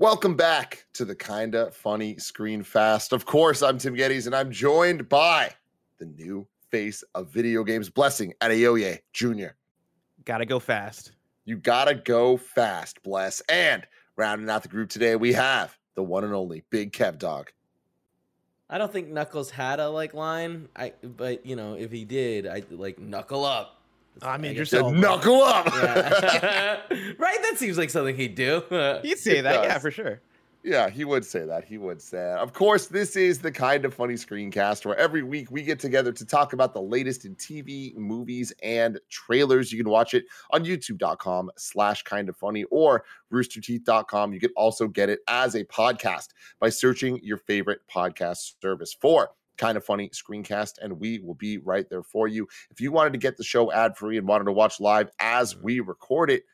Welcome back to the Kinda Funny Screen Fast. Of course, I'm Tim Gettys, and I'm joined by the new face of video games, Blessing Adeoye Jr. Gotta go fast. You gotta go fast, Bless. And rounding out the group today, we have the one and only Big Kev Dog. I don't think Knuckles had a like line. I but you know if he did, I like knuckle up. I mean, you're guess- so Knuckle up. Yeah. right. That seems like something he'd do. he'd say It that, yeah, for sure. Yeah, he would say that. He would say that. Of course, this is the kind of funny screencast where every week we get together to talk about the latest in TV, movies, and trailers. You can watch it on youtube.com slash kind of funny or roosterteeth.com. You can also get it as a podcast by searching your favorite podcast service for kind of funny screencast and we will be right there for you. If you wanted to get the show ad free and wanted to watch live as mm-hmm. we record it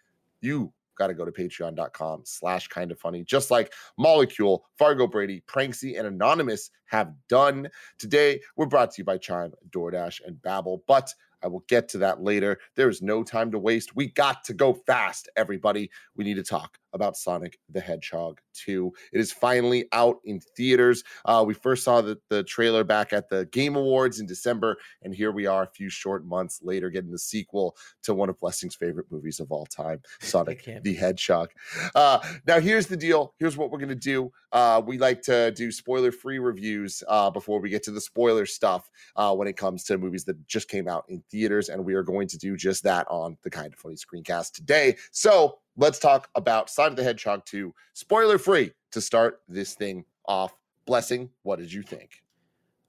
you got to go to patreon.com slash kind of funny. Just like molecule fargo brady pranksy and anonymous have done. Today we're brought to you by chime doordash and Babbel but i will get to that later. There is no time to waste. We got to go fast everybody. We need to talk about sonic the hedgehog 2 it is finally out in theaters. Uh, we first saw the, the trailer back at the game awards in december and here we are a few short months later getting the sequel to one of blessing's favorite movies of all time sonic the hedgehog. Uh, now here's the deal. Here's what we're going to do. Uh, we like to do spoiler free reviews uh, before we get to the spoiler stuff uh, when it comes to movies that just came out in theaters and we are going to do just that on the kind of funny screencast today so let's talk about Sonic the hedgehog 2 spoiler free to start this thing off blessing what did you think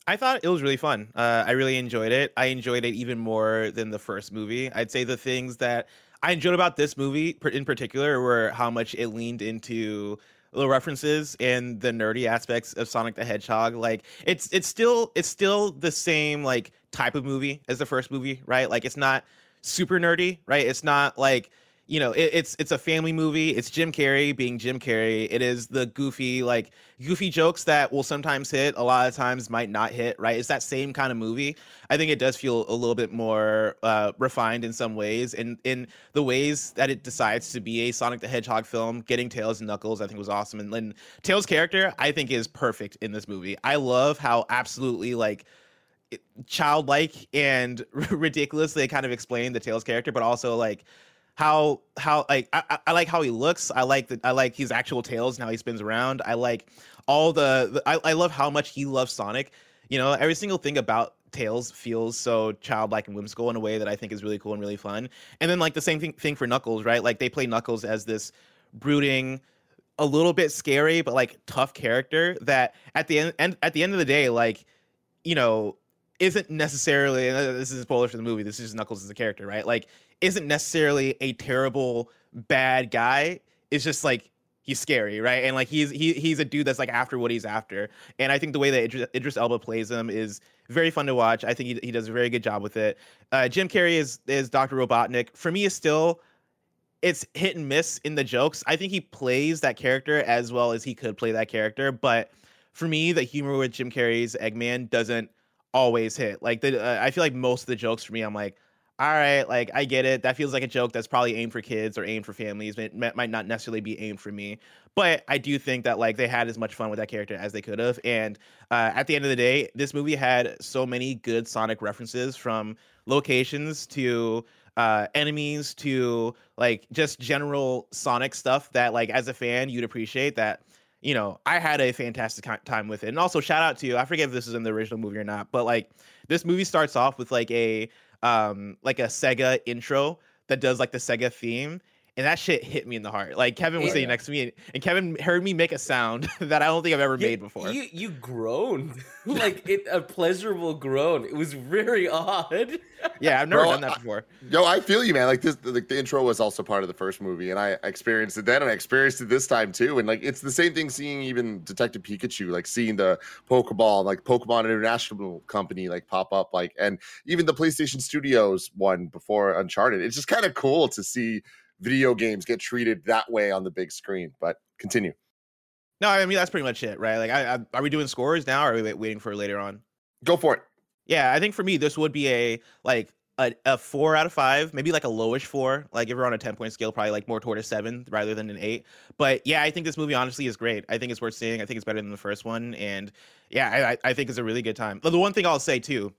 I thought it was really fun. Uh, I really enjoyed it. I enjoyed it even more than the first movie. I'd say the things that I enjoyed about this movie in particular were how much it leaned into the references and the nerdy aspects of Sonic the Hedgehog. Like it's it's still it's still the same like type of movie as the first movie, right? Like it's not super nerdy, right? It's not like you know, it, it's it's a family movie. It's Jim Carrey being Jim Carrey. It is the goofy like goofy jokes that will sometimes hit, a lot of times might not hit. Right? It's that same kind of movie. I think it does feel a little bit more uh, refined in some ways, and in the ways that it decides to be a Sonic the Hedgehog film. Getting Tails and Knuckles, I think, was awesome, and, and Tails' character, I think, is perfect in this movie. I love how absolutely like childlike and ridiculous they kind of explain the Tails character, but also like how how like I, I- like how he looks. I like the I like his actual tails and how he spins around. I like all the, the I, I love how much he loves Sonic. You know, every single thing about Tails feels so childlike and whimsical in a way that I think is really cool and really fun. And then like the same thing thing for Knuckles, right? Like they play Knuckles as this brooding, a little bit scary but like tough character that at the end, end at the end of the day, like you know, isn't necessarily this is a spoiler for the movie. This is just Knuckles as a character, right? Like isn't necessarily a terrible bad guy. It's just like he's scary, right? And like he's he he's a dude that's like after what he's after. And I think the way that Idris, Idris Elba plays him is very fun to watch. I think he, he does a very good job with it. Uh, Jim Carrey is is Dr. Robotnik. For me, is still it's hit and miss in the jokes. I think he plays that character as well as he could play that character, but for me, the humor with Jim Carrey's Eggman doesn't always hit. Like the uh, I feel like most of the jokes for me, I'm like, all right, like I get it. That feels like a joke that's probably aimed for kids or aimed for families. It might not necessarily be aimed for me, but I do think that like they had as much fun with that character as they could have. And uh, at the end of the day, this movie had so many good Sonic references from locations to uh, enemies to like just general Sonic stuff that like as a fan you'd appreciate that you know, I had a fantastic time with it. And also shout out to you. I forget if this is in the original movie or not, but like this movie starts off with like a um like a Sega intro that does like the Sega theme. And that shit hit me in the heart. Like Kevin was Yeah. sitting next to me, and, and Kevin heard me make a sound that I don't think I've ever You- made before. You you groaned like it a pleasurable groan. It was very odd. yeah, I've never Bro, done that I- before. Yo, I feel you, man. Like this, like the intro was also part of the first movie, and I experienced it then, and I experienced it this time too. And like, it's the same thing seeing even Detective Pikachu, like seeing the Pokeball, like Pokemon International Company, like pop up, like, and even the PlayStation Studios one before Uncharted. It's just kind of cool to see video games get treated that way on the big screen. But continue. No, I mean that's pretty much it, right? Like, I, I, are we doing scores now, or are we waiting for later on? Go for it. Yeah, I think for me this would be a like a, a four out of five, maybe like a lowish four. Like if we're on a 10 point scale, probably like more toward a seven rather than an eight. But yeah, I think this movie honestly is great. I think it's worth seeing. I think it's better than the first one. And yeah, I, I think it's a really good time. But the one thing I'll say too,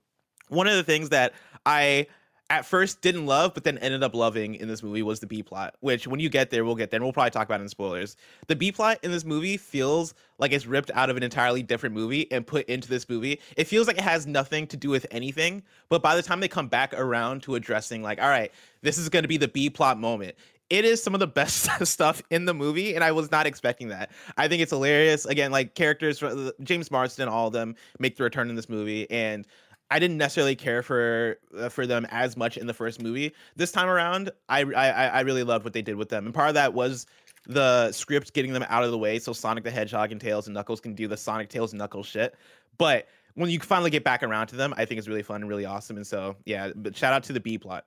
one of the things that I at first didn't love, but then ended up loving in this movie was the B plot, which when you get there, we'll get there. And we'll probably talk about in spoilers. The B plot in this movie feels like it's ripped out of an entirely different movie and put into this movie. It feels like it has nothing to do with anything. But by the time they come back around to addressing, like, all right, this is going to be the B plot moment, it is some of the best stuff in the movie and i was not expecting that i think it's hilarious again like characters james marsden all of them make the return in this movie and I didn't necessarily care for uh, for them as much in the first movie. This time around, I, I I really loved what they did with them, and part of that was the script getting them out of the way so Sonic the Hedgehog and Tails and Knuckles can do the Sonic Tails and Knuckles shit. But when you finally get back around to them, I think it's really fun and really awesome. And so yeah, but shout out to the B plot.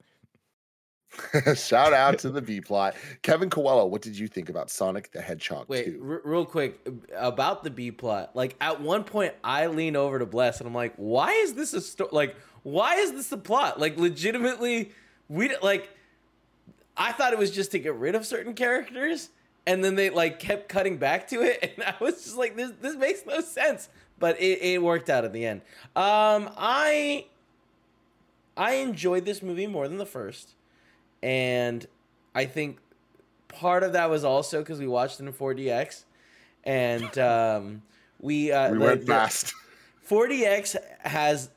Shout out to the B plot. Kevin Coelho, what did you think about Sonic the Hedgehog Wait, 2? r- real quick about the B plot. Like at one point, I lean over to Bless and I'm like, "Why is this a story? Like, why is this a plot? Like, legitimately, we like." I thought it was just to get rid of certain characters, and then they like kept cutting back to it, and I was just like, "This this makes no sense." But it, it worked out at the end. Um, I I enjoyed this movie more than the first and I think part of that was also because we watched it in 4DX, and um, we uh, we went fast. 4DX has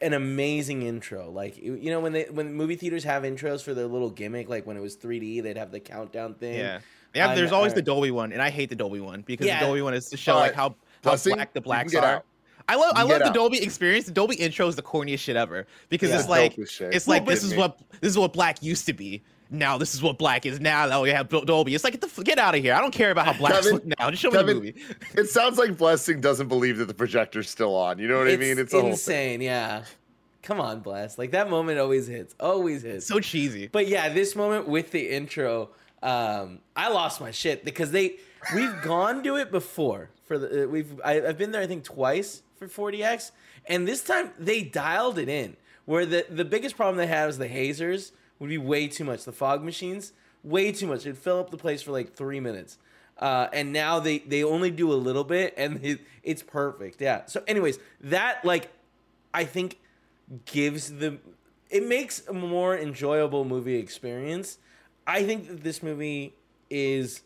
an amazing intro. Like you know when they when movie theaters have intros for their little gimmick, like when it was 3D, they'd have the countdown thing. Yeah. Yeah, there's always the Dolby one, and I hate the Dolby one because yeah. the Dolby one is to show like how, how black the blacks are. Out. I love I love the out. Dolby experience. The Dolby intro is the corniest shit ever because yeah, it's like it's like this is what this is what black used to be. Now this is what black is now. Oh, we have Dolby. It's like get the get out of here. I don't care about how black look now. Just show Kevin, me the movie. it sounds like Blessing doesn't believe that the projector's still on. You know what it's I mean? It's insane. Yeah. Come on, Bless. Like that moment always hits. Always hits. So cheesy. But yeah, this moment with the intro, um, I lost my shit because they we've gone to it before for the uh, we've I, have been there I think twice for 4DX, and this time they dialed it in. Where the the biggest problem they had was the hazers would be way too much. The fog machines, way too much. It'd fill up the place for like three minutes. Uh, and now they they only do a little bit, and it, it's perfect. Yeah. So, anyways, that like I think gives the it makes a more enjoyable movie experience. I think that this movie is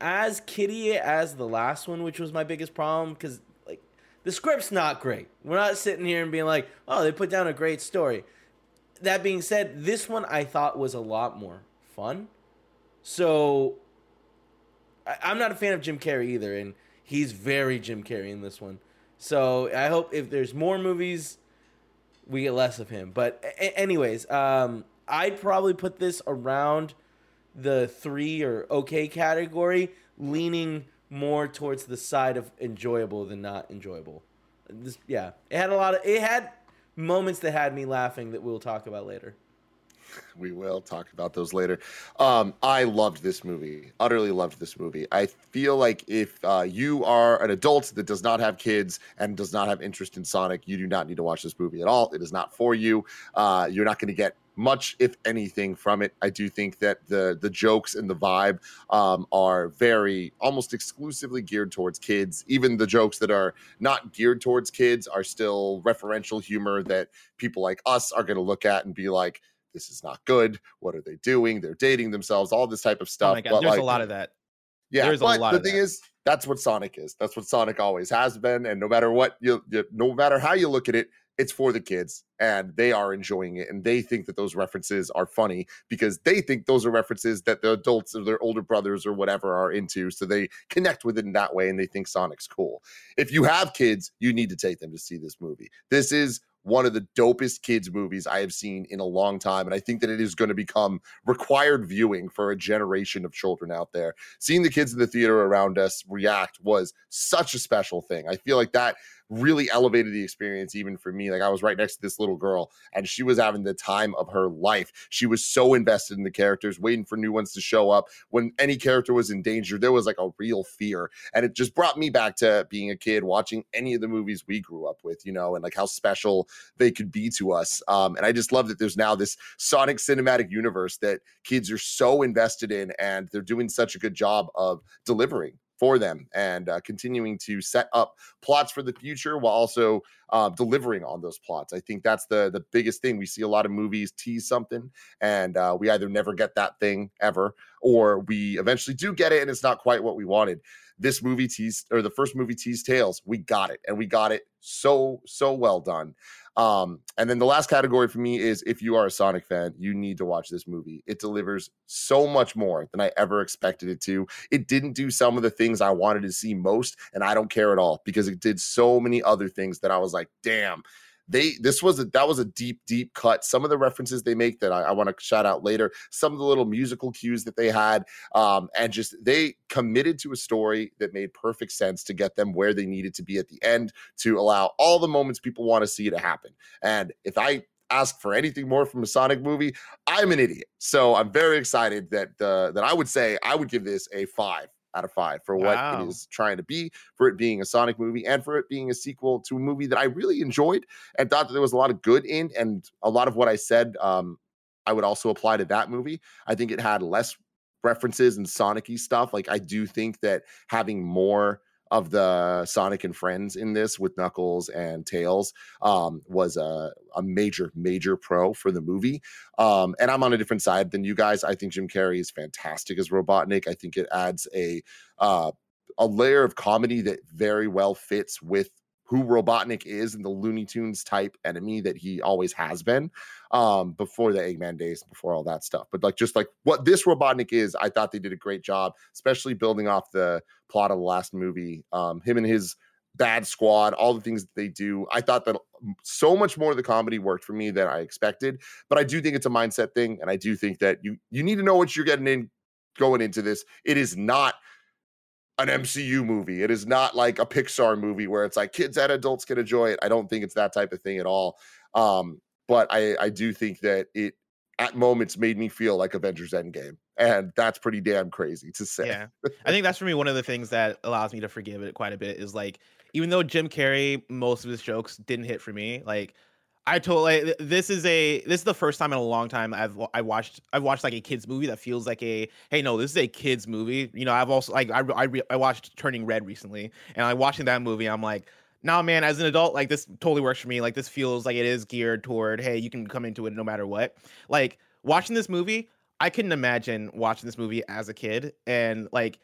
as kiddie as the last one, which was my biggest problem because like the script's not great. We're not sitting here and being like, oh, they put down a great story. That being said, this one I thought was a lot more fun. So I, I'm not a fan of Jim Carrey either, and he's very Jim Carrey in this one. So I hope if there's more movies, we get less of him. But a- anyways, um, I'd probably put this around the three or okay category, leaning more towards the side of enjoyable than not enjoyable. This, yeah, it had a lot of it had moments that had me laughing that we'll talk about later. We will talk about those later. Um, I loved this movie. Utterly loved this movie. I feel like if uh, you are an adult that does not have kids and does not have interest in Sonic, you do not need to watch this movie at all. It is not for you. Uh, you're not going to get much, if anything, from it. I do think that the the jokes and the vibe um, are very almost exclusively geared towards kids. Even the jokes that are not geared towards kids are still referential humor that people like us are going to look at and be like, "This is not good. What are they doing? They're dating themselves. All this type of oh stuff." Oh my god, but there's like, a lot of that. Yeah, there's but the thing that. is, that's what Sonic is. That's what Sonic always has been, and no matter what you, you no matter how you look at it, it's for the kids and they are enjoying it and they think that those references are funny because they think those are references that the adults or their older brothers or whatever are into so they connect with it in that way and they think sonic's cool if you have kids you need to take them to see this movie this is one of the dopest kids movies I have seen in a long time. And I think that it is going to become required viewing for a generation of children out there. Seeing the kids in the theater around us react was such a special thing. I feel like that really elevated the experience even for me. Like I was right next to this little girl and she was having the time of her life. She was so invested in the characters, waiting for new ones to show up. When any character was in danger, there was like a real fear. And it just brought me back to being a kid watching any of the movies we grew up with, you know, and like how special they could be to us. Um, and I just love that there's now this Sonic cinematic universe that kids are so invested in and they're doing such a good job of delivering for them and uh, continuing to set up plots for the future while also uh, delivering on those plots. I think that's the the biggest thing. We see a lot of movies tease something, and uh, we either never get that thing ever, or we eventually do get it, and it's not quite what we wanted. This movie teased, or the first movie teased Tails. We got it, and we got it so so well done. Um, and then the last category for me is if you are a Sonic fan, you need to watch this movie. It delivers so much more than I ever expected it to. It didn't do some of the things I wanted to see most, and I don't care at all because it did so many other things that I was like, damn, they this was a that was a deep deep cut. Some of the references they make that i, I want to shout out later some of the little musical cues that they had um, and just they committed to a story that made perfect sense to get them where they needed to be at the end to allow all the moments people want to see to happen. And if i ask for anything more from a Sonic movie, I'm an idiot. So I'm very excited that uh, that I would say I would give this a five out of five for what wow. it is trying to be, for it being a Sonic movie, and for it being a sequel to a movie that I really enjoyed and thought that there was a lot of good in. And a lot of what I said, um, I would also apply to that movie. I think it had less references and Sonic stuff. Like, I do think that having more of the Sonic and Friends in this with Knuckles and Tails um, was a, a major, major pro for the movie. Um, and I'm on a different side than you guys. I think Jim Carrey is fantastic as Robotnik. I think it adds a uh, a layer of comedy that very well fits with who Robotnik is and the Looney Tunes type enemy that he always has been um, before the Eggman days, before all that stuff. But like just like what this Robotnik is, I thought they did a great job, especially building off the plot of the last movie. Um, him and his bad squad, all the things that they do. I thought that so much more of the comedy worked for me than I expected. But I do think it's a mindset thing, and I do think that you you need to know what you're getting in going into this. It is not an MCU movie. It is not like a Pixar movie where it's like kids and adults can enjoy it. I don't think it's that type of thing at all. Um, but I, I do think that it at moments made me feel like Avengers Endgame. And that's pretty damn crazy to say. Yeah. I think that's for me one of the things that allows me to forgive it quite a bit is like, even though Jim Carrey, most of his jokes didn't hit for me, like I totally this is a this is the first time in a long time I've I watched I've watched like a kids movie that feels like a hey no this is a kids movie. You know I've also like I I, I watched Turning Red recently and I like, watching that movie I'm like nah man as an adult like this totally works for me. Like this feels like it is geared toward hey you can come into it no matter what. Like watching this movie I couldn't imagine watching this movie as a kid and like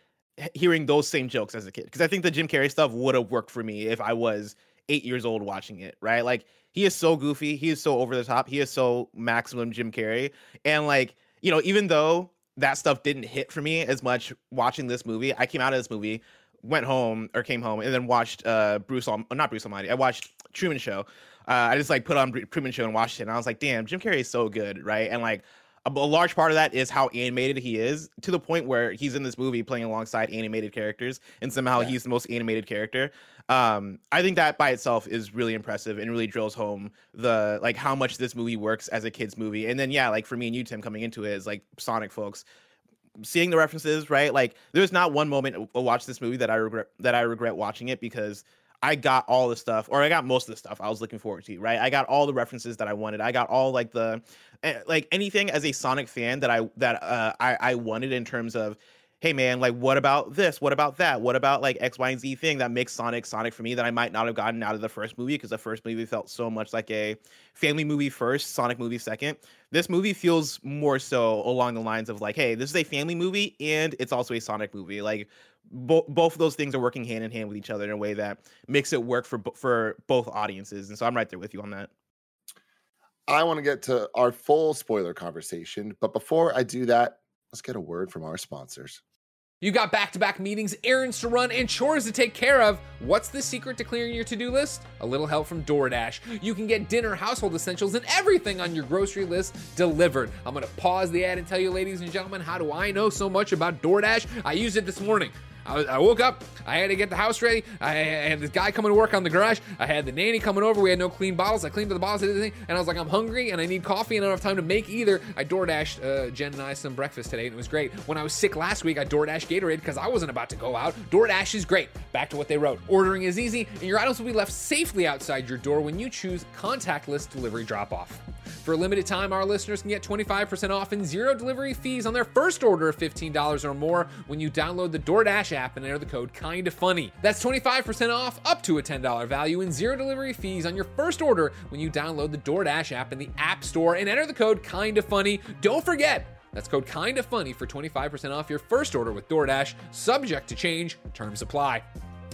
hearing those same jokes as a kid because I think the Jim Carrey stuff would have worked for me if I was eight years old watching it right like he is so goofy. He is so over the top. He is so maximum Jim Carrey. And like, you know, even though that stuff didn't hit for me as much watching this movie, I came out of this movie, went home or came home, and then watched uh Bruce, Al- not Bruce Almighty. I watched Truman Show. Uh, I just like put on Truman Show and watched it, and I was like, damn, Jim Carrey is so good, right? And like, a, a, large part of that is how animated he is to the point where he's in this movie playing alongside animated characters and somehow yeah. he's the most animated character um, i think that by itself is really impressive and really drills home the like how much this movie works as a kids movie and then yeah like for me and you tim coming into it is like sonic folks seeing the references right like there's not one moment i watch this movie that i regret that i regret watching it because I got all the stuff, or I got most of the stuff I was looking forward to, right? I got all the references that I wanted. I got all like the, eh, like anything as a Sonic fan that I that uh, I I wanted in terms of, hey man, like what about this? What about that? What about like X, Y, and Z thing that makes Sonic Sonic for me that I might not have gotten out of the first movie because the first movie felt so much like a family movie first, Sonic movie second. This movie feels more so along the lines of like, hey, this is a family movie and it's also a Sonic movie. Like bo- both of those things are working hand in hand with each other in a way that makes it work for for both audiences. And so I'm right there with you on that. I want to get to our full spoiler conversation, but before I do that, let's get a word from our sponsors. You got back to back meetings, errands to run, and chores to take care of. What's the secret to clearing your to do list? A little help from DoorDash. You can get dinner, household essentials, and everything on your grocery list delivered. I'm gonna pause the ad and tell you, ladies and gentlemen, how do I know so much about DoorDash? I used it this morning. I, woke up. I had to get the house ready. I, had this guy coming to work on the garage. I had the nanny coming over. We had no clean bottles. I cleaned the bottles and I was like, I'm hungry and I need coffee and I don't have time to make either. I DoorDashed uh, Jen and I some breakfast today and it was great. When I was sick last week, I DoorDashed Gatorade because I wasn't about to go out. DoorDash is great. Back to what they wrote. Ordering is easy and your items will be left safely outside your door when you choose contactless delivery drop off. For a limited time, our listeners can get 25% off and zero delivery fees on their first order of $15 or more when you download the DoorDash app and enter the code Kinda Funny. That's 25% off up to a $10 value and zero delivery fees on your first order when you download the DoorDash app in the App Store and enter the code Kinda Funny. Don't forget, that's code Kinda Funny for 25% off your first order with DoorDash, subject to change, terms apply.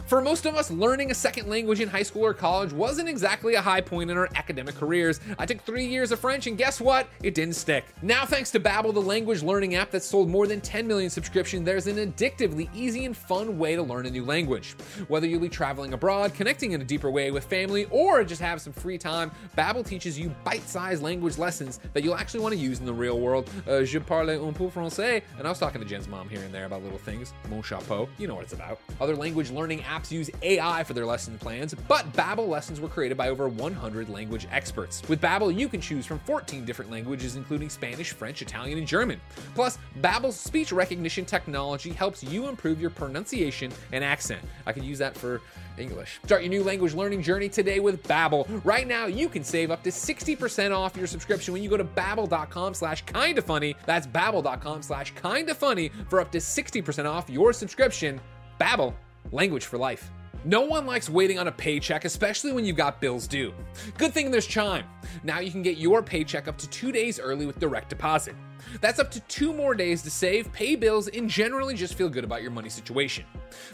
For most of us, learning a second language in high school or college wasn't exactly a high point in our academic careers. I took three years of French, and guess what? It didn't stick. Now, thanks to Babbel, the language learning app that's sold more than 10 million subscriptions, there's an addictively easy and fun way to learn a new language. Whether you'll be traveling abroad, connecting in a deeper way with family, or just have some free time, Babbel teaches you bite-sized language lessons that you'll actually want to use in the real world. Uh, je parle un peu français, and I was talking to Jen's mom here and there about little things. Mon chapeau, you know what it's about. Other language learning apps use AI for their lesson plans, but Babbel lessons were created by over 100 language experts. With Babbel, you can choose from 14 different languages, including Spanish, French, Italian, and German. Plus, Babbel's speech recognition technology helps you improve your pronunciation and accent. I could use that for English. Start your new language learning journey today with Babbel. Right now, you can save up to 60% off your subscription when you go to babbel.com slash kinda funny. That's babbel.com slash kinda funny for up to 60% off your subscription. Babbel, language for life. No one likes waiting on a paycheck, especially when you've got bills due. Good thing there's Chime. Now you can get your paycheck up to two days early with direct deposit. That's up to two more days to save, pay bills, and generally just feel good about your money situation.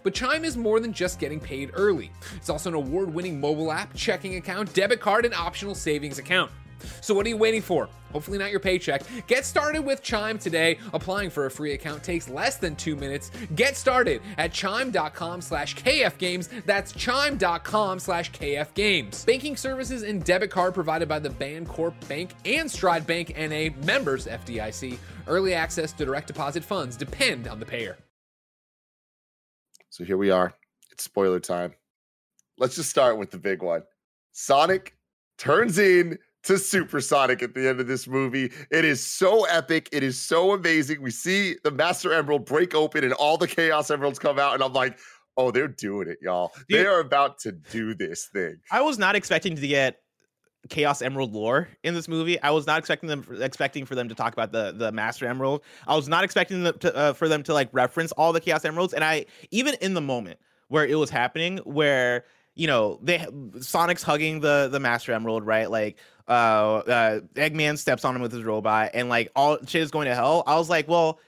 But Chime is more than just getting paid early. It's also an award winning mobile app, checking account, debit card, and optional savings account. So what are you waiting for? Hopefully not your paycheck. Get started with Chime today. Applying for a free account takes less than two minutes. Get started at chime.com slash kfgames. That's chime.com slash kfgames. Banking services and debit card provided by the Bancorp Bank and Stride Bank NA members FDIC. Early access to direct deposit funds depend on the payer. So here we are. It's spoiler time. Let's just start with the big one. Sonic turns in to Supersonic at the end of this movie. It is so epic. It is so amazing. We see the Master Emerald break open and all the Chaos Emeralds come out, and I'm like, oh, they're doing it, y'all. they are about to do this thing. I was not expecting to get Chaos Emerald lore in this movie. I was not expecting them expecting for them to talk about the the Master Emerald. I was not expecting them to, uh, for them to like reference all the Chaos Emeralds. And I even in the moment where it was happening, where you know they Sonic's hugging the the Master Emerald, right? Like uh, uh Eggman steps on him with his robot, and like all shit is going to hell. I was like, well.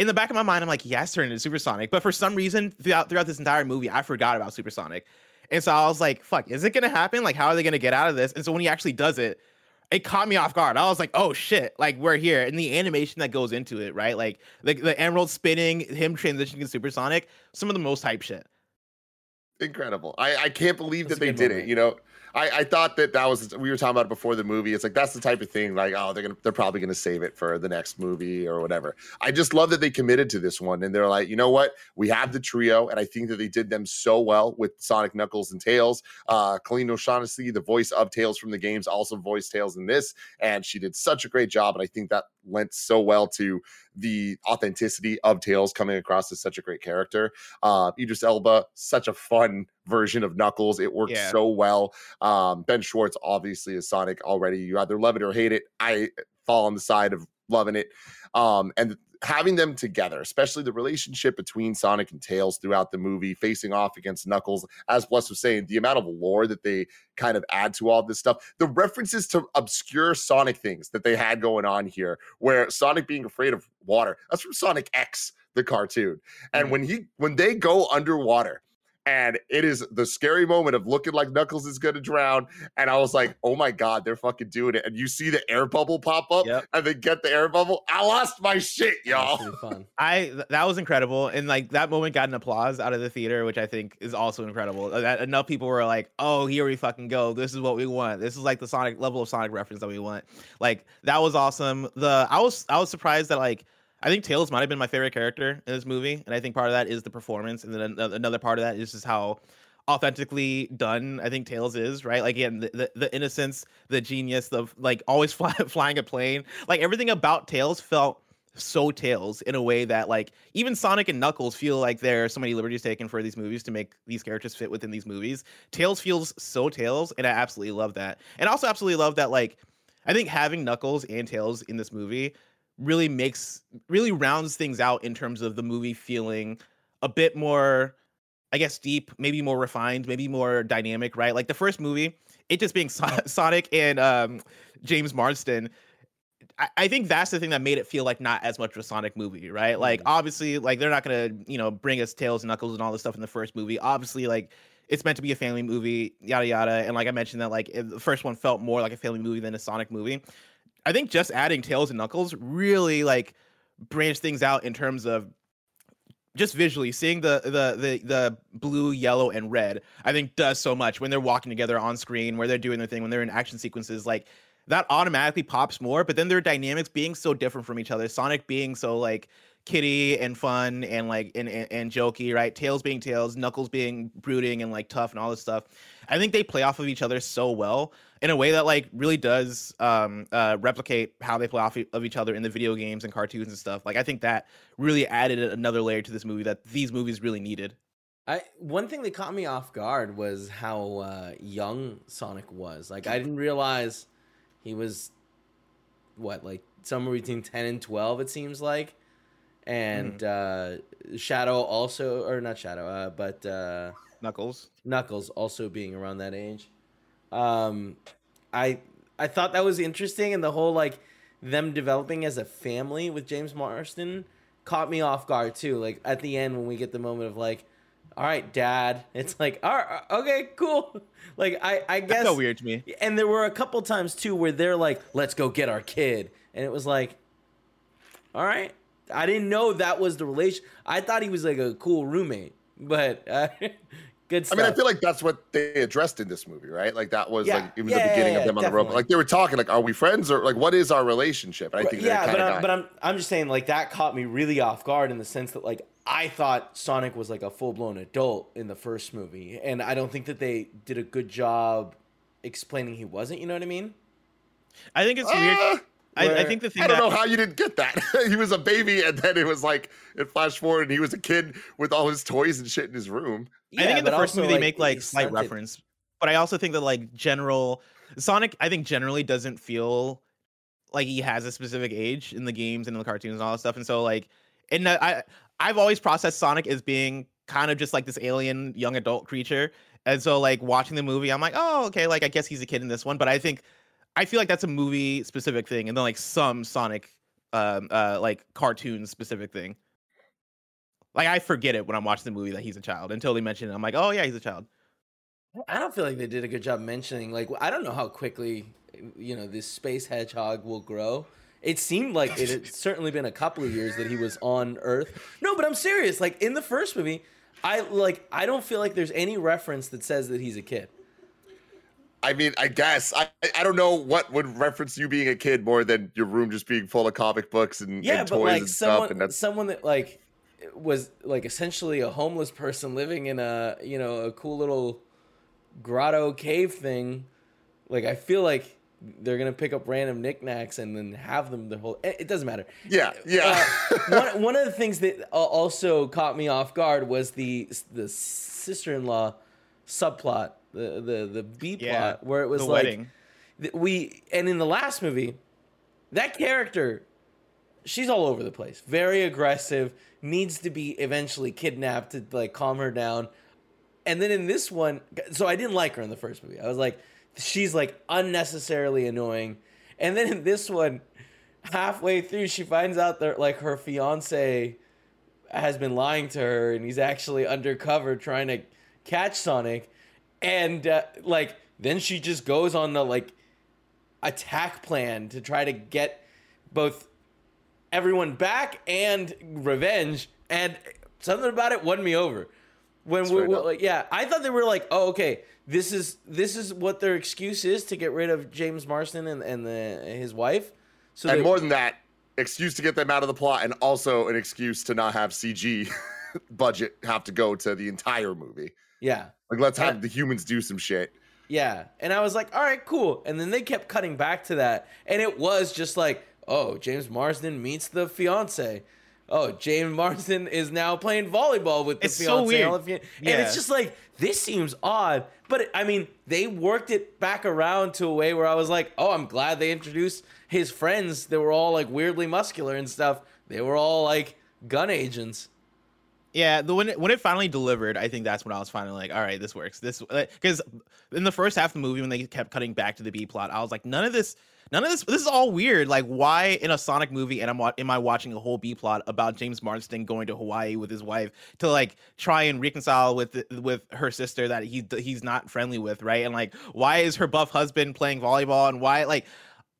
In the back of my mind, I'm like, yes, turn into Supersonic. But for some reason, throughout throughout this entire movie, I forgot about Supersonic. And so I was like, fuck, is it gonna happen? Like, how are they gonna get out of this? And so when he actually does it, it caught me off guard. I was like, oh shit, like we're here. And the animation that goes into it, right? Like the, the emerald spinning, him transitioning to supersonic, some of the most hype shit. Incredible. I, I can't believe That's that they did moment. it. You know, I, I thought that that was we were talking about before the movie. It's like that's the type of thing like oh they're gonna they're probably gonna save it for the next movie or whatever. I just love that they committed to this one and they're like you know what we have the trio and I think that they did them so well with Sonic Knuckles and Tails. Uh, Colleen O'Shaughnessy, the voice of Tails from the games, also voiced Tails in this, and she did such a great job. And I think that lent so well to the authenticity of Tails coming across as such a great character. Uh, Idris Elba, such a fun version of Knuckles. It worked Yeah. so well. Um, ben Schwartz, obviously, is Sonic already. You either love it or hate it. I fall on the side of loving it. Um, and having them together, especially the relationship between Sonic and Tails throughout the movie, facing off against Knuckles, as Bless was saying, the amount of lore that they kind of add to all this stuff, the references to obscure Sonic things that they had going on here, where Sonic being afraid of water, that's from Sonic X, the cartoon. And Mhm. when he when they go underwater, and it is the scary moment of looking like Knuckles is gonna drown. And I was like, oh my god, they're fucking doing it. And you see the air bubble pop up Yep. and then get the air bubble. I lost my shit, y'all. I that was incredible, and like that moment got an applause out of the theater, which I think is also incredible. Uh, That enough people were like, "Oh, here we fucking go! This is what we want. This is like the Sonic level of Sonic reference that we want." Like that was awesome. The I was I was surprised that like I think Tails might have been my favorite character in this movie, and I think part of that is the performance, and then another part of that is just how authentically done I think Tails is, right? Like again, the, the, the innocence, the genius, the like always fly, flying a plane, like everything about Tails felt so Tails in a way that like even Sonic and Knuckles feel like there are so many liberties taken for these movies to make these characters fit within these movies. Tails feels so Tails, and I absolutely love that. And also absolutely love that like I think having Knuckles and Tails in this movie really makes really rounds things out in terms of the movie feeling a bit more I guess deep, maybe more refined, maybe more dynamic, right? Like the first movie, it just being Sonic and um, James Marsden. I, I, think that's the thing that made it feel like not as much of a Sonic movie, right? Like mm-hmm. obviously, like they're not gonna, you know, bring us Tails and Knuckles and all this stuff in the first movie. Obviously, like it's meant to be a family movie, yada yada. And like I mentioned that, like the first one felt more like a family movie than a Sonic movie. I think just adding Tails and Knuckles really like branched things out in terms of just visually seeing the the the the blue, yellow, and red, I think does so much when they're walking together on screen, where they're doing their thing, when they're in action sequences, like that automatically pops more. But then their dynamics being so different from each other, Sonic being so like kitty and fun and like and, and, and jokey, right? Tails being Tails, Knuckles being brooding and like tough and all this stuff. I think they play off of each other so well in a way that like really does um, uh, replicate how they play off of each other in the video games and cartoons and stuff. Like I think that really added another layer to this movie that these movies really needed. I one thing that caught me off guard was how uh, young Sonic was. Like I didn't realize he was what like somewhere between ten and twelve. It seems like, and mm. uh, Shadow also or not Shadow, uh, but uh, Knuckles. Knuckles also being around that age. Um, I I thought that was interesting, and the whole like them developing as a family with James Marsden caught me off guard too. Like at the end when we get the moment of like, all right, Dad, it's like, all right, okay, cool. Like I I guess so weird to me. And there were a couple times too where they're like, let's go get our kid, and it was like, all right. I didn't know that was the relation. I thought he was like a cool roommate, but uh, Good stuff. I mean, I feel like that's what they addressed in this movie, right? Like that was yeah. like even yeah, the beginning yeah, of them on definitely. the rope. Like they were talking, like, are we friends or like what is our relationship? And I think yeah, but I'm, but I'm I'm just saying like that caught me really off guard in the sense that like I thought Sonic was like a full blown adult in the first movie, and I don't think that they did a good job explaining he wasn't. You know what I mean? I think it's uh, weird. I, I, think the thing I don't that, know how you didn't get that. he was a baby, and then it was like it flashed forward, and he was a kid with all his toys and shit in his room. Yeah, I think in the first movie like, they make like slight reference, but I also think that like general Sonic, I think generally doesn't feel like he has a specific age in the games and in the cartoons and all that stuff, and so like, and I I've always processed Sonic as being kind of just like this alien young adult creature. And so like watching the movie, I'm like, oh, okay, like I guess he's a kid in this one. But I think I feel like that's a movie specific thing, and then like some Sonic, um, uh, like cartoon specific thing. Like I forget it when I'm watching the movie that he's a child until they mention it. I'm like, oh yeah, he's a child. I don't feel like they did a good job mentioning. Like I don't know how quickly, you know, this space hedgehog will grow. It seemed like it had certainly been a couple of years that he was on Earth. No, but I'm serious. Like in the first movie, I like I don't feel like there's any reference that says that he's a kid. I mean, I guess I I don't know what would reference you being a kid more than your room just being full of comic books and, yeah, and but toys like and someone, stuff. Someone that like was like essentially a homeless person living in a you know a cool little grotto cave thing. Like I feel like they're gonna pick up random knickknacks and then have them the whole. It doesn't matter. Yeah, yeah. Uh, one one of the things that also caught me off guard was the the sister in law subplot the the the B plot yeah, where it was like wedding. we and in the last movie, that character, she's all over the place, very aggressive, needs to be eventually kidnapped to like calm her down, and then in this one, so I didn't like her in the first movie. I was like, she's like unnecessarily annoying, and then in this one, halfway through, she finds out that like her fiance has been lying to her, and he's actually undercover trying to catch Sonic and uh, like then she just goes on the like attack plan to try to get both everyone back and revenge and something about it won me over when we were like yeah i thought they were like oh okay this is this is what their excuse is to get rid of james marsden and, and the, his wife so and more than that excuse to get them out of the plot, and also an excuse to not have CG budget have to go to the entire movie. Yeah. Like, let's have the humans do some shit. Yeah. And I was like, all right, cool. And then they kept cutting back to that. And it was just like, oh, James Marsden meets the fiance. Oh, James Marsden is now playing volleyball with the It's so weird. and all the fi- And Yeah. it's just like, this seems odd. But it- I mean, they worked it back around to a way where I was like, oh, I'm glad they introduced his friends. They were all like weirdly muscular and stuff. They were all like gun agents. Yeah, the when it, when it finally delivered, I think that's when I was finally like, all right, this works. This uh, because in the first half of the movie when they kept cutting back to the B plot, I was like, none of this, none of this, this is all weird. Like, why in a Sonic movie and I'm am I watching a whole B plot about James Marsden going to Hawaii with his wife to like try and reconcile with with her sister that he he's not friendly with, right? And like, why is her buff husband playing volleyball and why like.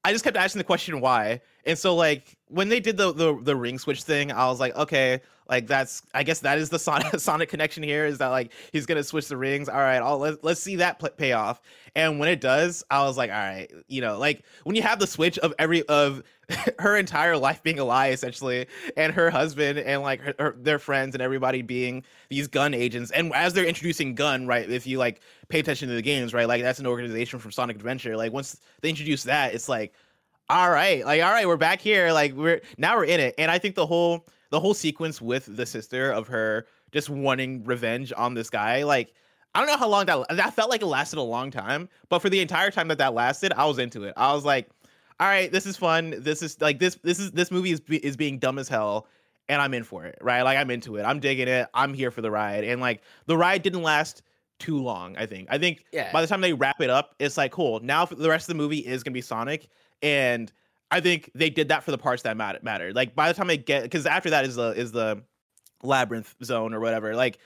I just kept asking the question why. And so like when they did the the, the ring switch thing, I was like, okay, like that's I guess that is the Sonic, Sonic connection here is that like he's gonna switch the rings. All right, I'll let, let's see that pay off. And when it does, I was like, all right, you know, like when you have the switch of every of her entire life being a lie essentially, and her husband and like her, her, their friends and everybody being these gun agents. And as they're introducing gun, right? If you like pay attention to the games, right? Like that's an organization from Sonic Adventure. Like once they introduce that, it's like all right like all right we're back here like we're now we're in it and i think the whole the whole sequence with the sister of her just wanting revenge on this guy like i don't know how long that that felt like it lasted a long time but for the entire time that that lasted i was into it. I was like all right this is fun. This is like this this is this movie is is being dumb as hell and i'm in for it right? Like i'm into it. I'm digging it. I'm here for the ride. And like the ride didn't last too long i think. I think Yeah. by the time they wrap it up it's like cool. Now for the rest of the movie is gonna be sonic and I think they did that for the parts that matter mattered. Like by the time they get, because after that is the is the labyrinth zone or whatever. Like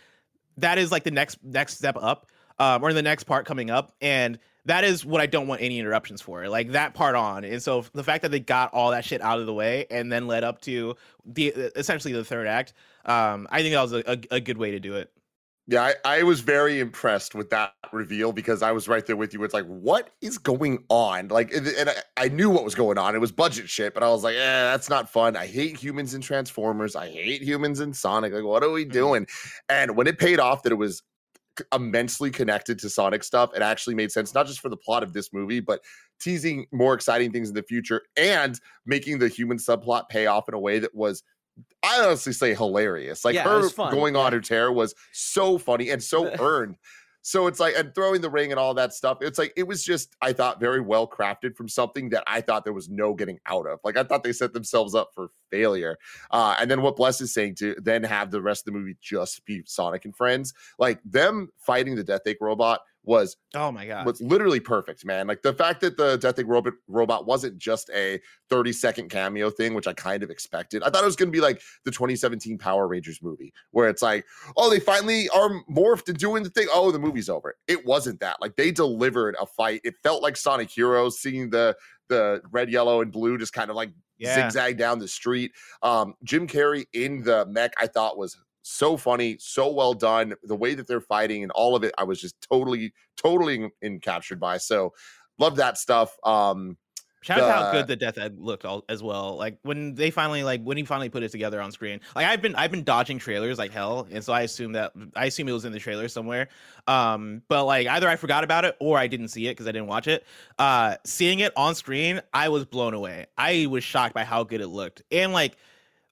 that is like the next next step up, um, or the next part coming up, and that is what I don't want any interruptions for. Like that part on, and so the fact that they got all that shit out of the way and then led up to the essentially the third act, um, I think that was a, a, a good way to do it. Yeah, I, I was very impressed with that reveal because I was right there with you. It's like, what is going on? Like, and I, I knew what was going on. It was budget shit, but I was like, eh, that's not fun. I hate humans in Transformers. I hate humans in Sonic. Like, what are we doing? And when it paid off that it was immensely connected to Sonic stuff, it actually made sense, not just for the plot of this movie, but teasing more exciting things in the future and making the human subplot pay off in a way that was I honestly say hilarious. Like Yeah, her going on her tear was so funny and so earned. So it's like and throwing the ring and all that stuff. It's like it was just I thought very well crafted from something that I thought there was no getting out of. Like I thought they set themselves up for failure. Uh, and then what Bless is saying to then have the rest of the movie just be Sonic and friends, like them fighting the Death Egg robot was Oh my god! was literally perfect, man. Like the fact that the Death Egg robot robot wasn't just a 30 second cameo thing, which I kind of expected. I thought it was going to be like the 2017 Power Rangers movie, where it's like, oh, they finally are morphed and doing the thing. Oh, the movie's over. It wasn't that. Like they delivered a fight. It felt like Sonic Heroes, seeing the the red, yellow, and blue just kind of like Yeah. zigzag down the street. Um, Jim Carrey in the mech, I thought was so funny, so well done. The way that they're fighting and all of it, I was just totally, totally in, in captured by. So love that stuff. Um, Shout out to how good the Death Egg looked all, as well. Like when they finally like when he finally put it together on screen. Like I've been I've been dodging trailers like hell, and so I assume that I assume it was in the trailer somewhere. Um, but like either I forgot about it or I didn't see it because I didn't watch it. Uh, seeing it on screen, I was blown away. I was shocked by how good it looked, and like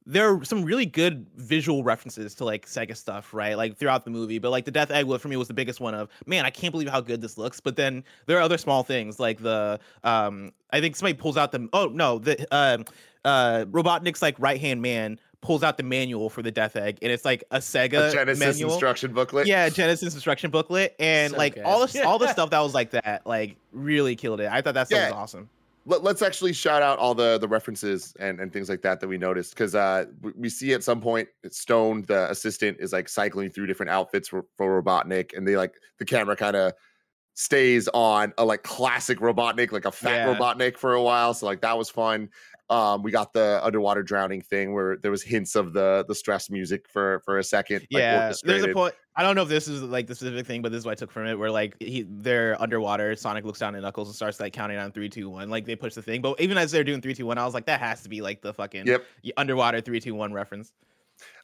there are some really good visual references to like Sega stuff, right? Like throughout the movie. But like the Death Egg for me was the biggest one of man, I can't believe how good this looks. But then there are other small things like the um I think somebody pulls out the oh no, the um uh Robotnik's like right hand man pulls out the manual for the Death Egg and it's like a Sega a Genesis manual. instruction booklet. Yeah, Genesis instruction booklet. And So like good. all the all the stuff that was like that, like really killed it. I thought that stuff was awesome. Let, us actually shout out all the the references and and things like that that we noticed because uh we, see at some point Stone the assistant is like cycling through different outfits for, for Robotnik and they like the camera kind of stays on a like classic Robotnik, like a fat Yeah. Robotnik for a while. So like that was fun. Um, we got the underwater drowning thing where there was hints of the the stress music for for a second. like, yeah, there's a point. I don't know if this is like the specific thing, but this is what I took from it. Where like he, they're underwater, Sonic looks down at Knuckles and starts like counting on three, two, one. Like they push the thing, but even as they're doing three, two, one, I was like, that has to be like the fucking Yep. underwater three, two, one reference.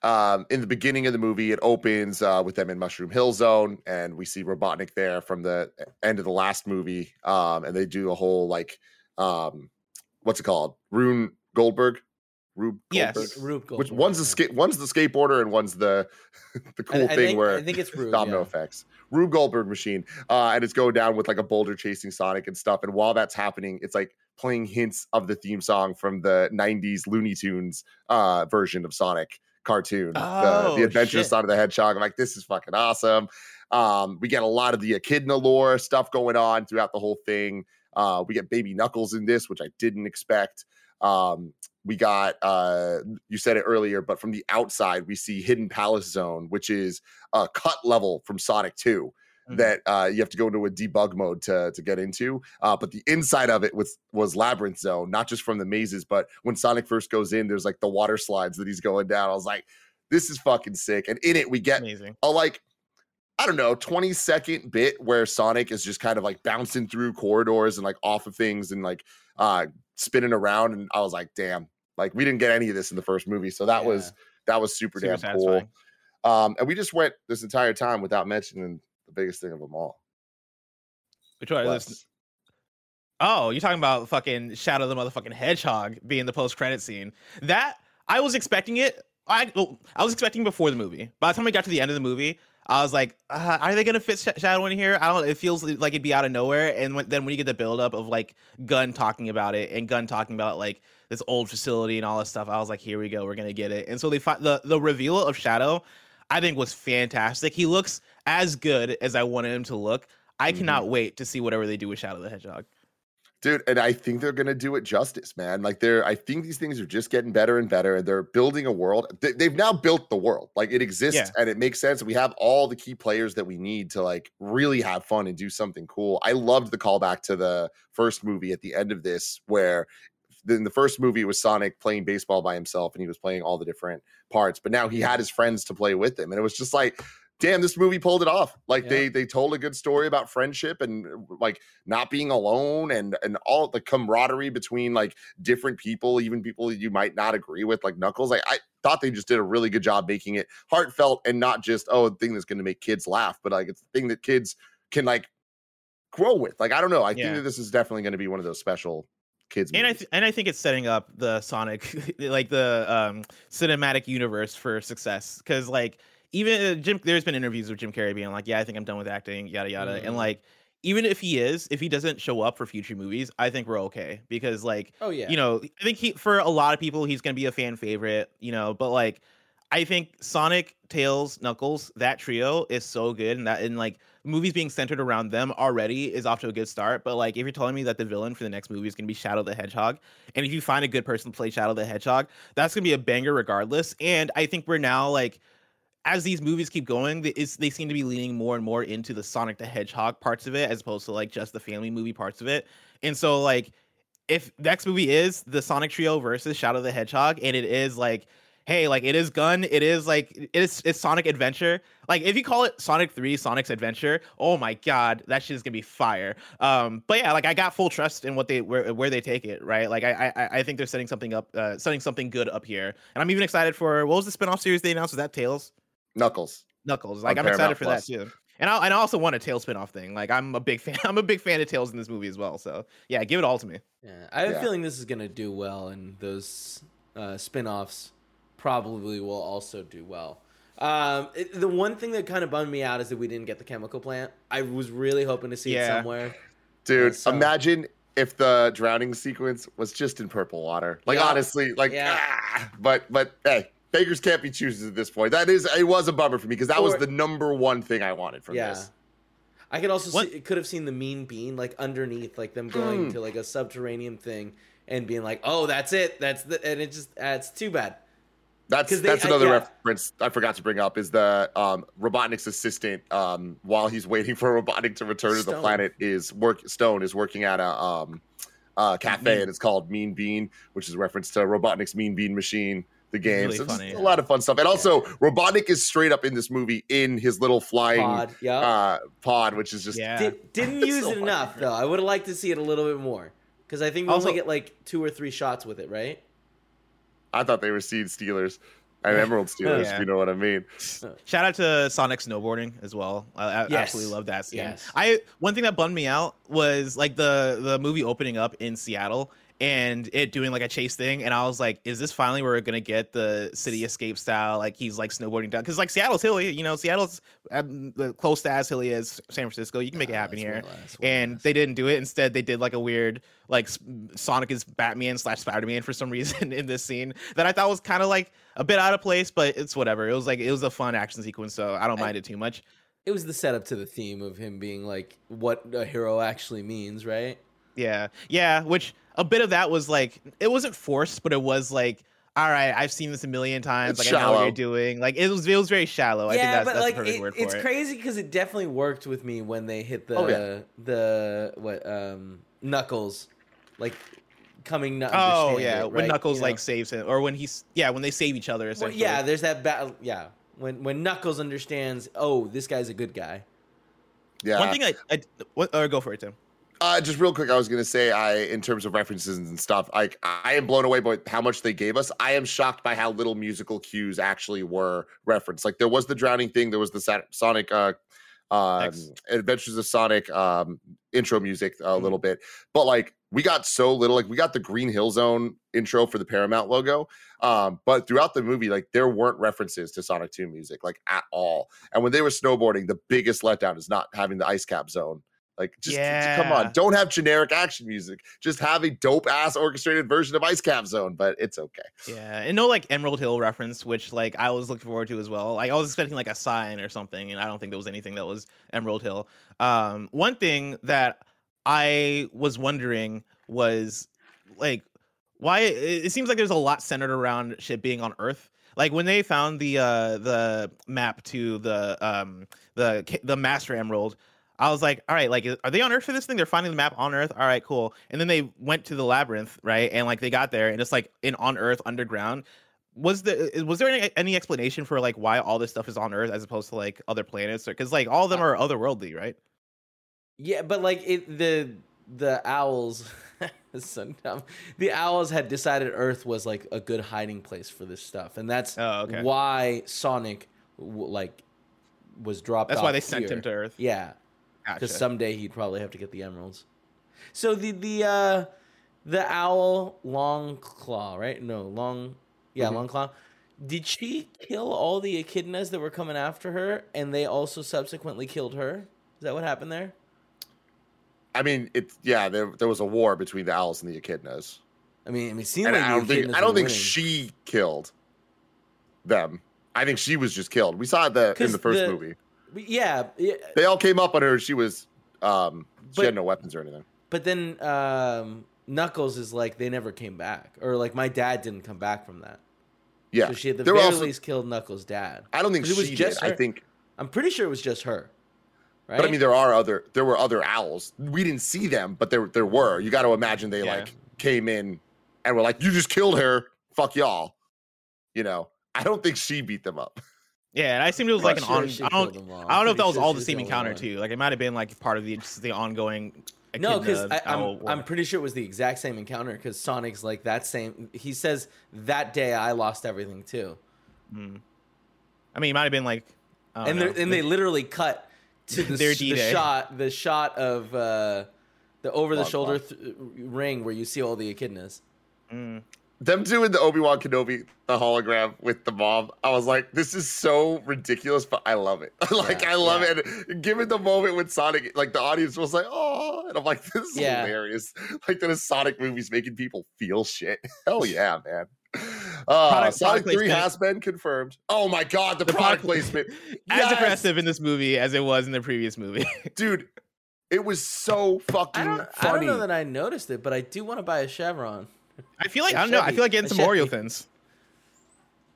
um, in the beginning of the movie, it opens uh, with them in Mushroom Hill Zone, and we see Robotnik there from the end of the last movie. Um, and they do a whole like, um, what's it called? Rune Goldberg, Rube Yes. Rube Goldberg. Which one's the skate? One's the skateboarder, and one's the the cool I, I thing think, where I think it's Rube. domino yeah. effects. Rube Goldberg machine, uh, and it's going down with like a boulder chasing Sonic and stuff. And while that's happening, it's like playing hints of the theme song from the '90s Looney Tunes uh, version of Sonic cartoon, the, Oh, the Adventures shit. Sonic of the Hedgehog. I'm like, this is fucking awesome. Um, we get a lot of the Echidna lore stuff going on throughout the whole thing. Uh, we get Baby Knuckles in this, which I didn't expect. Um, we got uh, you said it earlier, but from the outside, we see Hidden Palace Zone, which is a cut level from Sonic 2 Mhm. that uh, you have to go into a debug mode to to get into. Uh, but the inside of it was was Labyrinth Zone, not just from the mazes, but when Sonic first goes in, there's like the water slides that he's going down. I was like, this is fucking sick. And in it, we get Amazing. a like I don't know, 20 second bit where Sonic is just kind of like bouncing through corridors and like off of things and like uh spinning around. And I was like, damn, like we didn't get any of this in the first movie. So that was that was super, Super damn cool. Um, and we just went this entire time without mentioning the biggest thing of them all. Which one is. Oh, you're talking about fucking Shadow the motherfucking Hedgehog being the post credit scene. That I was expecting it. I well, I was expecting before the movie. By the time we got to the end of the movie, I was like, uh, are they gonna fit Sh- Shadow in here? I don't. It feels like it'd be out of nowhere. And when, then when you get the build up of like Gun talking about it and Gun talking about like this old facility and all this stuff, I was like, here we go, we're gonna get it. And so they find the the reveal of Shadow, I think was fantastic. He looks as good as I wanted him to look. I Mhm. cannot wait to see whatever they do with Shadow the Hedgehog. Dude, and I think they're gonna do it justice, man. Like they're, I think these things are just getting better and better, and they're building a world. They, they've now built the world, like it exists, Yeah. and it makes sense. We have all the key players that we need to like really have fun and do something cool. I loved the callback to the first movie at the end of this, where in the first movie it was Sonic playing baseball by himself, and he was playing all the different parts, but now he had his friends to play with him, and it was just like. Damn, this movie pulled it off. Like Yeah. they they told a good story about friendship and like not being alone and and all the camaraderie between like different people, even people you might not agree with, like Knuckles. Like I thought they just did a really good job making it heartfelt and not just oh a thing that's going to make kids laugh, but like it's a thing that kids can like grow with. Like I don't know. I Yeah. think that this is definitely going to be one of those special kids. and I th- and I think it's setting up the Sonic like the um cinematic universe for success because like even uh, Jim there's been interviews with Jim Carrey being like yeah I think I'm done with acting yada yada Mhm. and like even if he is if he doesn't show up for future movies I think we're okay because like Oh yeah. you know I think he for a lot of people he's gonna be a fan favorite you know but like I think Sonic Tails Knuckles that trio is so good and that and like movies being centered around them already is off to a good start. But like, if you're telling me that the villain for the next movie is going to be Shadow the Hedgehog, and if you find a good person to play Shadow the Hedgehog, that's going to be a banger regardless. And I think we're now like, as these movies keep going, they, they seem to be leaning more and more into the Sonic the Hedgehog parts of it, as opposed to like just the family movie parts of it. And so like, if next movie is the Sonic Trio versus Shadow the Hedgehog, and it is like hey, like it is gun, it is like it is it's Sonic Adventure. Like if you call it Sonic 3 Sonic's Adventure, oh my god, that shit is gonna be fire. Um, but yeah, like I got full trust in what they where, where they take it, right? Like I I I think they're setting something up, uh, setting something good up here. And I'm even excited for what was the spin-off series they announced? Was that Tails? Knuckles. Knuckles. Like I'm excited for Plus. that too. And I, and I also want a Tails spin-off thing. Like I'm a big fan. I'm a big fan of Tails in this movie as well. So yeah, give it all to me. Yeah, I have Yeah. a feeling this is gonna do well, and those uh, spin-offs probably will also do well. Um, it- the one thing that kind of bummed me out is that we didn't get the chemical plant. I was really hoping to see it somewhere. Dude, so- imagine if the drowning sequence was just in purple water. Like Yeah. honestly, like Yeah. ah, but but hey, beggars can't be choosers at this point. That is it was a bummer for me because that was the number one thing I wanted from yeah. this. I could also What- see, it could have seen the mean bean like underneath, like them going Hmm. to like a subterranean thing and being like, "Oh, that's it. That's the," and it just uh, it's too bad. That's 'Cause they- that's another yeah. reference I forgot to bring up is the um, Robotnik's assistant um, while he's waiting for Robotnik to return to the planet is work Stone is working at a um, uh, cafe Mean- and it's called Mean Bean, which is a reference to Robotnik's Mean Bean Machine, the game. really so it's funny. a lot of fun stuff. And also Robotnik is straight up in this movie in his little flying Pod, yeah. uh, pod, which is just Yeah. Did, didn't use so it fucking enough great. though. I would have liked to see it a little bit more because I think we Also- only get like two or three shots with it, right? I thought they were seed stealers and emerald stealers, Yeah. if you know what I mean. Shout out to Sonic snowboarding as well. I, I Yes. absolutely love that scene. Yes. I one thing that bummed me out was like the the movie opening up in Seattle and it doing like a chase thing, and I was like, is this finally where we're gonna get the city escape style? Like he's like snowboarding down because like Seattle's hilly, you know, Seattle's um, the close to as hilly as San Francisco. You can make it happen here. and they didn't do it. Instead, they did like a weird like Sonic is Batman slash Spider Man for some reason in this scene that I thought was kind of like a bit out of place, but it's whatever. It was like it was a fun action sequence, so I don't I- mind it too much. It was the setup to the theme of him being like what a hero actually means, right? Yeah, yeah. Which a bit of that was like it wasn't forced, but it was like. All right, I've seen this a million times. It's like I know what you're doing. Like it was, it was very shallow. I think yeah, that's, but that's like the perfect it- word for it's it. crazy because it definitely worked with me when they hit the Oh, yeah. the what um knuckles, like coming. To Oh understand yeah, it, when right? Knuckles You know? like saves him, or when he's yeah, when they save each other. Well, Essentially. yeah, there's that battle. Yeah, when when Knuckles understands, oh, this guy's a good guy. Yeah. One thing I, I what, or go for it, Tim. Uh, just real quick, I was gonna say, I in terms of references and stuff, like I am blown away by how much they gave us. I am shocked by how little musical cues actually were referenced. Like there was the drowning thing, there was the Sonic, uh, um, Adventures of Sonic um, intro music a Mm-hmm. little bit, but like we got so little. Like we got the Green Hill Zone intro for the Paramount logo, um, but throughout the movie, like there weren't references to Sonic Two music, like at all. And when they were snowboarding, the biggest letdown is not having the ice cap zone. Like, just, just come on, don't have generic action music. Just have a dope ass orchestrated version of Ice Cap Zone, but it's okay. Yeah, and no like Emerald Hill reference, which like I was looking forward to as well. Like I was expecting like a sign or something, and I don't think there was anything that was Emerald Hill. Um, one thing that I was wondering was like why it, it seems like there's a lot centered around shit being on Earth. Like when they found the uh the map to the um the the Master Emerald, I was like, all right, like are they on Earth for this thing? They're finding the map on Earth. All right, cool. And then they went to the labyrinth, right? And like they got there, and it's like in on Earth underground. Was the uh, was there any, any explanation for like why all this stuff is on Earth as opposed to like other planets? Because like all of them uh are otherworldly, right? Yeah, but like it, the the owls, so dumb. The owls had decided Earth was like a good hiding place for this stuff, and that's Oh, okay. why Sonic like was dropped. That's why they sent him to Earth. Yeah, because Gotcha. someday he'd probably have to get the emeralds. So the the uh the owl Longclaw, right? No, long yeah, Mhm. Longclaw. Did she kill all the echidnas that were coming after her, and they also subsequently killed her? Is that what happened there? I mean, it's yeah, there there was a war between the owls and the echidnas. I mean, I mean, seemed like I don't think I don't think winning. she killed them. I think she was just killed. We saw that in the first the- movie. Yeah, They all came up on her. She was um she But- had no weapons or anything. but then um, Knuckles is like they never came back, or like my dad didn't come back from that. Yeah. So she at the There very also- least killed Knuckles' dad. I don't think it was she just did. I think I'm pretty sure it was just her. Right? But I mean, there are other there were other owls. We didn't see them, but there there were. You got to imagine they Yeah. like came in and were like, "You just killed her. Fuck y'all." You know, I don't think she beat them up. Yeah, and I assumed it was like an sure on. I don't. I don't know if that was sure all the same encounter one. too. Like it might have been like part of the the ongoing. No, because I'm. I'm pretty sure it was the exact same encounter. Because Sonic's like that same. He says that day I lost everything too, Mm. I mean, it might have been like. And know. they and they literally cut to the, Their the shot the shot of uh, the over the shoulder th- ring where you see all the echidnas. Mm. Them doing the Obi Wan Kenobi the hologram with the mom, I was like, "This is so ridiculous," but I love it. like Yeah, I love yeah. it. And given the moment when Sonic, like the audience was like, "Oh," and I'm like, "This is Yeah. hilarious." Like that a Sonic movie's making people feel shit. Hell yeah, man. Uh, Product- Sonic product 3 placement. has been confirmed. Oh my god, the, The product, product- placement. as Yes! aggressive in this movie as it was in the previous movie. dude. It was so fucking I don't I funny. don't know that I noticed it, but I do want to buy a Chevron. I feel like I don't know. I feel like getting A some Oreo Chevy. thins.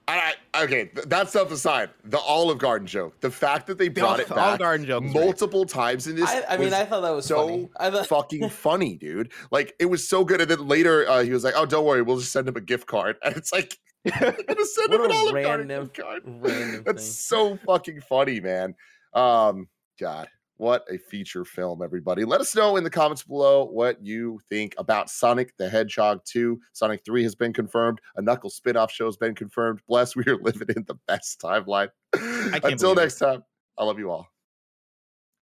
I, I, okay, that stuff aside, the Olive Garden joke, the fact that they brought Olive- it back Olive Garden joke was great. multiple times in this, I, I mean, I thought that was so funny. I thought, fucking funny, dude. Like it was so good. And then later, uh, he was like, "Oh, don't worry, we'll just send him a gift card." And it's like, I'm gonna send What him an a Olive Garden gift card. random That's thing. so fucking funny, man. Um, God, what a feature film, everybody. Let us know in the comments below what you think about Sonic the Hedgehog 2. Sonic 3 has been confirmed. A Knuckles spin-off show has been confirmed. Bless, we are living in the best timeline. Until believe it. next time, I love you all.